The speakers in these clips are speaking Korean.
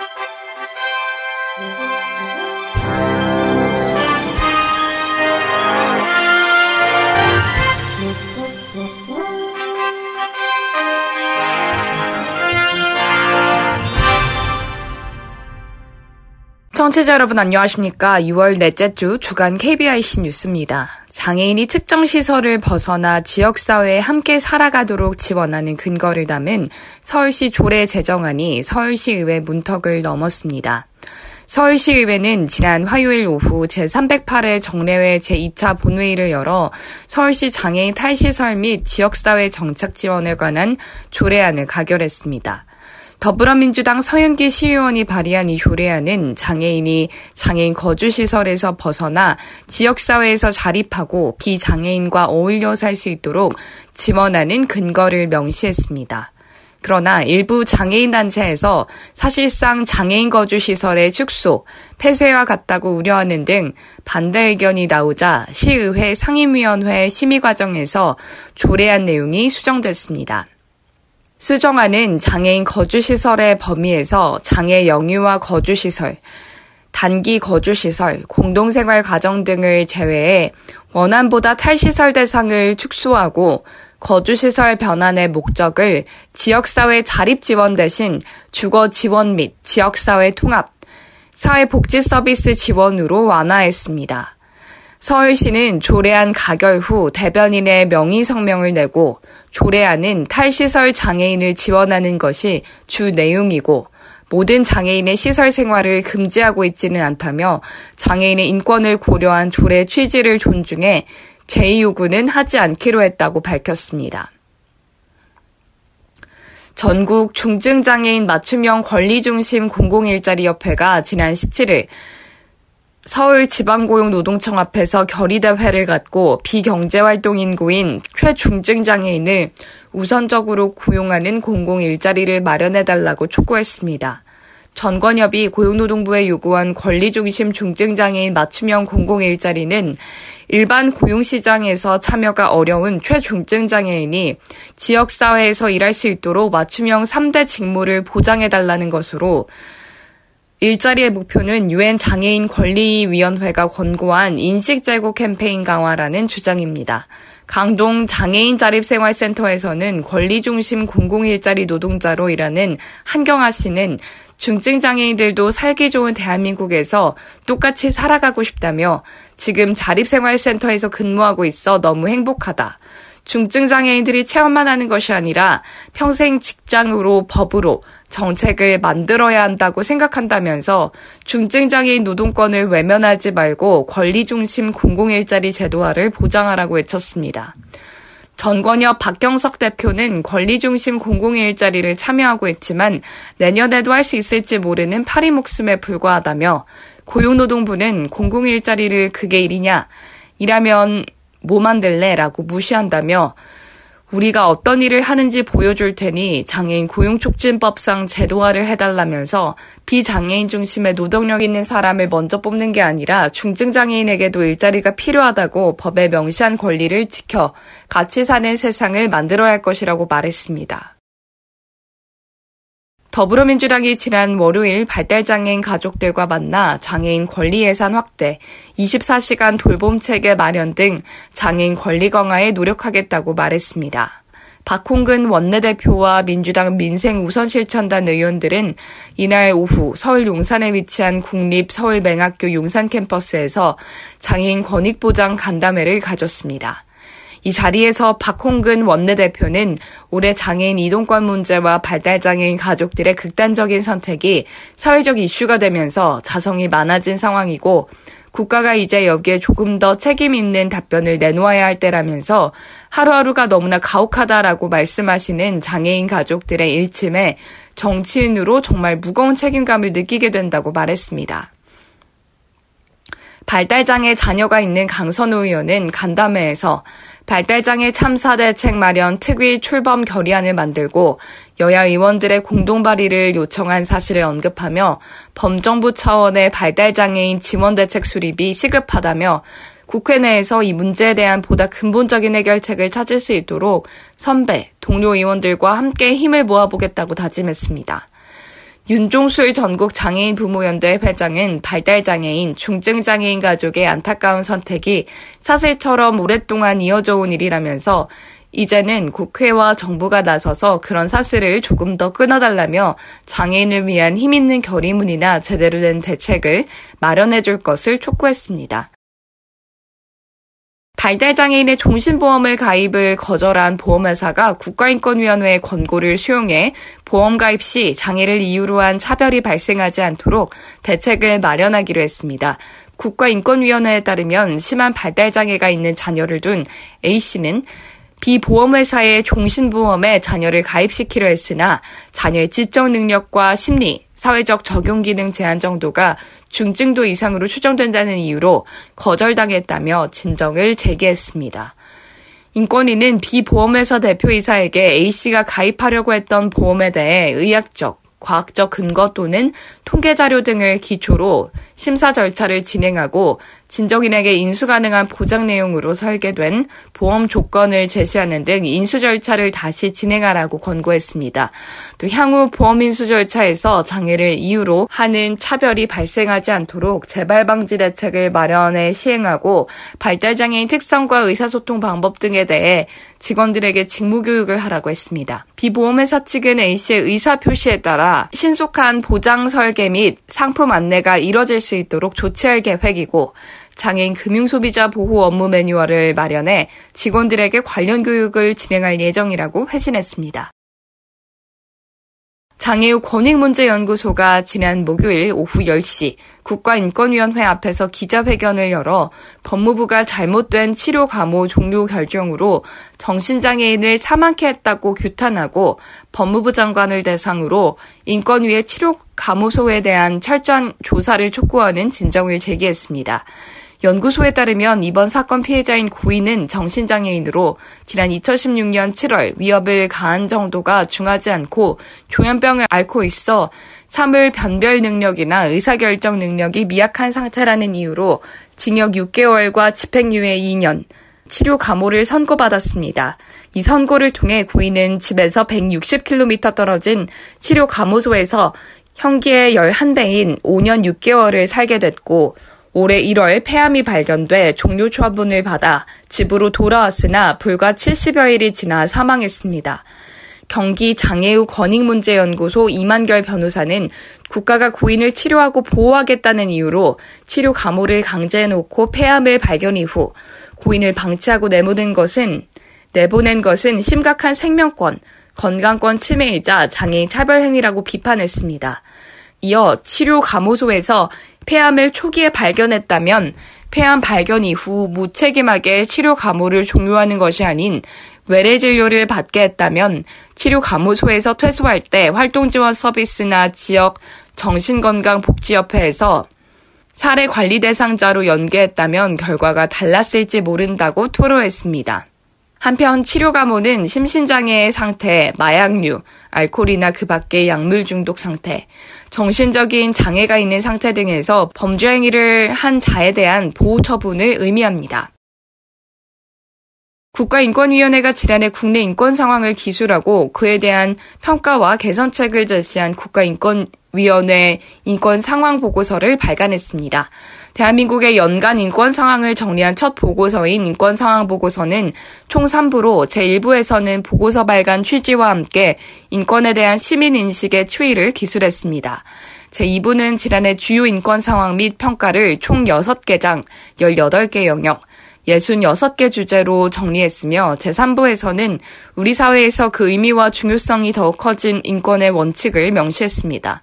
Música 청취자 여러분 안녕하십니까. 6월 넷째 주 주간 KBIC 뉴스입니다. 장애인이 특정 시설을 벗어나 지역사회에 함께 살아가도록 지원하는 근거를 담은 서울시 조례 제정안이 서울시의회 문턱을 넘었습니다. 서울시의회는 지난 화요일 오후 제308회 정례회 제2차 본회의를 열어 서울시 장애인 탈시설 및 지역사회 정착 지원에 관한 조례안을 가결했습니다. 더불어민주당 서윤기 시의원이 발의한 이 조례안은 장애인이 장애인 거주시설에서 벗어나 지역사회에서 자립하고 비장애인과 어울려 살 수 있도록 지원하는 근거를 명시했습니다. 그러나 일부 장애인 단체에서 사실상 장애인 거주 시설의 축소, 폐쇄와 같다고 우려하는 등 반대 의견이 나오자 시의회 상임위원회 심의 과정에서 조례안 내용이 수정됐습니다. 수정안은 장애인 거주시설의 범위에서 장애 영유아 거주시설, 단기 거주시설, 공동생활 가정 등을 제외해 원안보다 탈시설 대상을 축소하고 거주시설 변환의 목적을 지역사회 자립 지원 대신 주거 지원 및 지역사회 통합, 사회복지 서비스 지원으로 완화했습니다. 서울시는 조례안 가결 후 대변인의 명의 성명을 내고 조례안은 탈시설 장애인을 지원하는 것이 주 내용이고 모든 장애인의 시설 생활을 금지하고 있지는 않다며 장애인의 인권을 고려한 조례 취지를 존중해 제2요구는 하지 않기로 했다고 밝혔습니다. 전국 중증장애인 맞춤형 권리중심 공공일자리협회가 지난 17일 서울지방고용노동청 앞에서 결의대회를 갖고 비경제활동 인구인 최중증장애인을 우선적으로 고용하는 공공일자리를 마련해달라고 촉구했습니다. 전권협이 고용노동부에 요구한 권리중심 중증장애인 맞춤형 공공일자리는 일반 고용시장에서 참여가 어려운 최중증장애인이 지역사회에서 일할 수 있도록 맞춤형 3대 직무를 보장해달라는 것으로 일자리의 목표는 유엔 장애인 권리위원회가 권고한 인식 제고 캠페인 강화라는 주장입니다. 강동 장애인 자립생활센터에서는 권리중심 공공일자리 노동자로 일하는 한경아 씨는 중증 장애인들도 살기 좋은 대한민국에서 똑같이 살아가고 싶다며 지금 자립생활센터에서 근무하고 있어 너무 행복하다. 중증 장애인들이 체험만 하는 것이 아니라 평생 직장으로 법으로 정책을 만들어야 한다고 생각한다면서 중증장애인 노동권을 외면하지 말고 권리중심 공공일자리 제도화를 보장하라고 외쳤습니다. 전권엽 박경석 대표는 권리중심 공공일자리를 참여하고 있지만 내년에도 할 수 있을지 모르는 파리 목숨에 불과하다며 고용노동부는 공공일자리를 그게 일이냐? 일하면 뭐 만들래? 라고 무시한다며 우리가 어떤 일을 하는지 보여줄 테니 장애인 고용촉진법상 제도화를 해달라면서 비장애인 중심의 노동력 있는 사람을 먼저 뽑는 게 아니라 중증장애인에게도 일자리가 필요하다고 법에 명시한 권리를 지켜 같이 사는 세상을 만들어야 할 것이라고 말했습니다. 더불어민주당이 지난 월요일 발달장애인 가족들과 만나 장애인 권리 예산 확대, 24시간 돌봄 체계 마련 등 장애인 권리 강화에 노력하겠다고 말했습니다. 박홍근 원내대표와 민주당 민생 우선 실천단 의원들은 이날 오후 서울 용산에 위치한 국립 서울맹학교 용산 캠퍼스에서 장애인 권익보장 간담회를 가졌습니다. 이 자리에서 박홍근 원내대표는 올해 장애인 이동권 문제와 발달장애인 가족들의 극단적인 선택이 사회적 이슈가 되면서 자성이 많아진 상황이고 국가가 이제 여기에 조금 더 책임 있는 답변을 내놓아야 할 때라면서 하루하루가 너무나 가혹하다라고 말씀하시는 장애인 가족들의 일침에 정치인으로 정말 무거운 책임감을 느끼게 된다고 말했습니다. 발달장애 자녀가 있는 강선우 의원은 간담회에서 발달장애 참사 대책 마련 특위 출범 결의안을 만들고 여야 의원들의 공동 발의를 요청한 사실을 언급하며 범정부 차원의 발달장애인 지원 대책 수립이 시급하다며 국회 내에서 이 문제에 대한 보다 근본적인 해결책을 찾을 수 있도록 선배, 동료 의원들과 함께 힘을 모아보겠다고 다짐했습니다. 윤종술 전국 장애인 부모연대 회장은 발달장애인, 중증장애인 가족의 안타까운 선택이 사슬처럼 오랫동안 이어져 온 일이라면서 이제는 국회와 정부가 나서서 그런 사슬을 조금 더 끊어달라며 장애인을 위한 힘있는 결의문이나 제대로 된 대책을 마련해 줄 것을 촉구했습니다. 발달장애인의 종신보험을 가입을 거절한 보험회사가 국가인권위원회의 권고를 수용해 보험 가입 시 장애를 이유로 한 차별이 발생하지 않도록 대책을 마련하기로 했습니다. 국가인권위원회에 따르면 심한 발달장애가 있는 자녀를 둔 A씨는 비보험회사의 종신보험에 자녀를 가입시키려 했으나 자녀의 지적 능력과 심리, 사회적 적용 기능 제한 정도가 중증도 이상으로 추정된다는 이유로 거절당했다며 진정을 제기했습니다. 인권위는 비보험회사 대표이사에게 A씨가 가입하려고 했던 보험에 대해 의학적, 과학적 근거 또는 통계 자료 등을 기초로 심사 절차를 진행하고 진정인에게 인수 가능한 보장 내용으로 설계된 보험 조건을 제시하는 등 인수 절차를 다시 진행하라고 권고했습니다. 또 향후 보험 인수 절차에서 장애를 이유로 하는 차별이 발생하지 않도록 재발 방지 대책을 마련해 시행하고 발달 장애인 특성과 의사소통 방법 등에 대해 직원들에게 직무 교육을 하라고 했습니다. 비보험회사 측은 A씨의 의사 표시에 따라 신속한 보장 설계 및 상품 안내가 이뤄질 수 있도록 조치할 계획이고 장애인 금융소비자 보호 업무 매뉴얼을 마련해 직원들에게 관련 교육을 진행할 예정이라고 회신했습니다. 장애우 권익문제연구소가 지난 목요일 오후 10시 국가인권위원회 앞에서 기자회견을 열어 법무부가 잘못된 치료 감호 종료 결정으로 정신장애인을 사망케 했다고 규탄하고 법무부 장관을 대상으로 인권위의 치료 감호소에 대한 철저한 조사를 촉구하는 진정을 제기했습니다. 연구소에 따르면 이번 사건 피해자인 고인은 정신장애인으로 지난 2016년 7월 위협을 가한 정도가 중하지 않고 조현병을 앓고 있어 사물 변별 능력이나 의사결정 능력이 미약한 상태라는 이유로 징역 6개월과 집행유예 2년, 치료 감호를 선고받았습니다. 이 선고를 통해 고인은 집에서 160km 떨어진 치료 감호소에서 형기의 11배인 5년 6개월을 살게 됐고 올해 1월 폐암이 발견돼 종료 처분을 받아 집으로 돌아왔으나 불과 70여일이 지나 사망했습니다. 경기 장애우 권익문제연구소 이만결 변호사는 국가가 고인을 치료하고 보호하겠다는 이유로 치료 감호를 강제해놓고 폐암을 발견 이후 고인을 방치하고 내보낸 것은 내보낸 것은 심각한 생명권, 건강권 침해이자 장애인 차별 행위라고 비판했습니다. 이어 치료 감호소에서 폐암을 초기에 발견했다면 폐암 발견 이후 무책임하게 치료 감호를 종료하는 것이 아닌 외래 진료를 받게 했다면 치료 감호소에서 퇴소할 때 활동 지원 서비스나 지역 정신건강복지협회에서 사례 관리 대상자로 연계했다면 결과가 달랐을지 모른다고 토로했습니다. 한편 치료 감호는 심신장애의 상태, 마약류, 알코올이나 그 밖의 약물 중독 상태, 정신적인 장애가 있는 상태 등에서 범죄 행위를 한 자에 대한 보호 처분을 의미합니다. 국가인권위원회가 지난해 국내 인권 상황을 기술하고 그에 대한 평가와 개선책을 제시한 국가인권 위원회 인권 상황 보고서를 발간했습니다. 대한민국의 연간 인권 상황을 정리한 첫 보고서인 인권 상황 보고서는 총 3부로 제1부에서는 보고서 발간 취지와 함께 인권에 대한 시민 인식의 추이를 기술했습니다. 제2부는 지난해 주요 인권 상황 및 평가를 총 6개 장, 18개 영역, 66개 주제로 정리했으며 제3부에서는 우리 사회에서 그 의미와 중요성이 더욱 커진 인권의 원칙을 명시했습니다.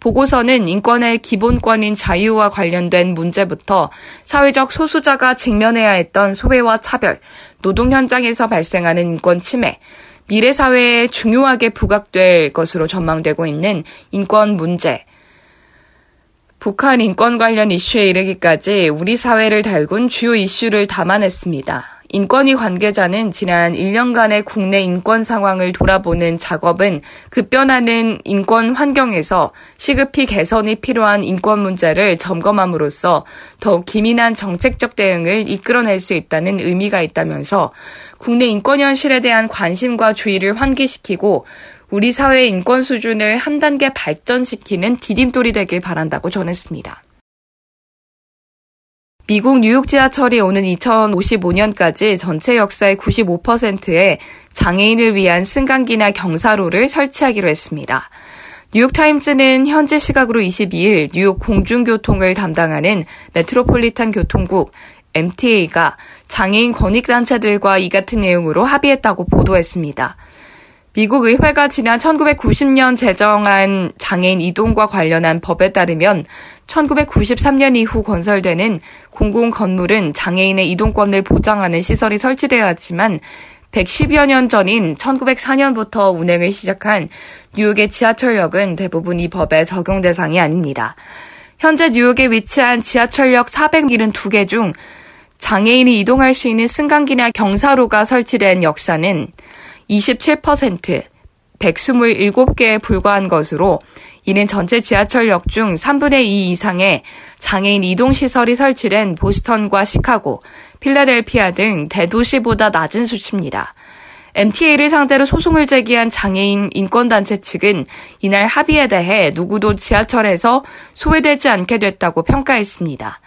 보고서는 인권의 기본권인 자유와 관련된 문제부터 사회적 소수자가 직면해야 했던 소외와 차별, 노동 현장에서 발생하는 인권 침해, 미래 사회에 중요하게 부각될 것으로 전망되고 있는 인권 문제, 북한 인권 관련 이슈에 이르기까지 우리 사회를 달군 주요 이슈를 담아냈습니다. 인권위 관계자는 지난 1년간의 국내 인권 상황을 돌아보는 작업은 급변하는 인권 환경에서 시급히 개선이 필요한 인권 문제를 점검함으로써 더욱 기민한 정책적 대응을 이끌어낼 수 있다는 의미가 있다면서 국내 인권 현실에 대한 관심과 주의를 환기시키고 우리 사회의 인권 수준을 한 단계 발전시키는 디딤돌이 되길 바란다고 전했습니다. 미국 뉴욕 지하철이 오는 2055년까지 전체 역사의 95%에 장애인을 위한 승강기나 경사로를 설치하기로 했습니다. 뉴욕타임즈는 현재 시각으로 22일 뉴욕 공중교통을 담당하는 메트로폴리탄 교통국 MTA가 장애인 권익단체들과 이 같은 내용으로 합의했다고 보도했습니다. 미국 의회가 지난 1990년 제정한 장애인 이동과 관련한 법에 따르면 1993년 이후 건설되는 공공 건물은 장애인의 이동권을 보장하는 시설이 설치되어야 하지만 110여 년 전인 1904년부터 운행을 시작한 뉴욕의 지하철역은 대부분 이 법의 적용 대상이 아닙니다. 현재 뉴욕에 위치한 지하철역 472개 중 장애인이 이동할 수 있는 승강기나 경사로가 설치된 역사는 27%, 127개에 불과한 것으로 이는 전체 지하철역 중 3분의 2 이상의 장애인 이동시설이 설치된 보스턴과 시카고, 필라델피아 등 대도시보다 낮은 수치입니다. MTA를 상대로 소송을 제기한 장애인 인권단체 측은 이날 합의에 대해 누구도 지하철에서 소외되지 않게 됐다고 평가했습니다.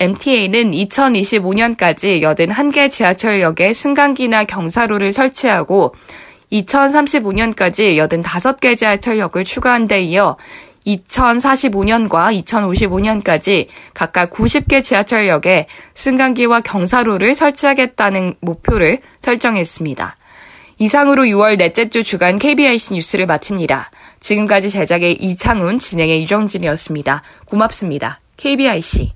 MTA는 2025년까지 81개 지하철역에 승강기나 경사로를 설치하고 2035년까지 85개 지하철역을 추가한 데 이어 2045년과 2055년까지 각각 90개 지하철역에 승강기와 경사로를 설치하겠다는 목표를 설정했습니다. 이상으로 6월 넷째 주 주간 KBIC 뉴스를 마칩니다. 지금까지 제작의 이창훈, 진행의 유정진이었습니다. 고맙습니다. KBIC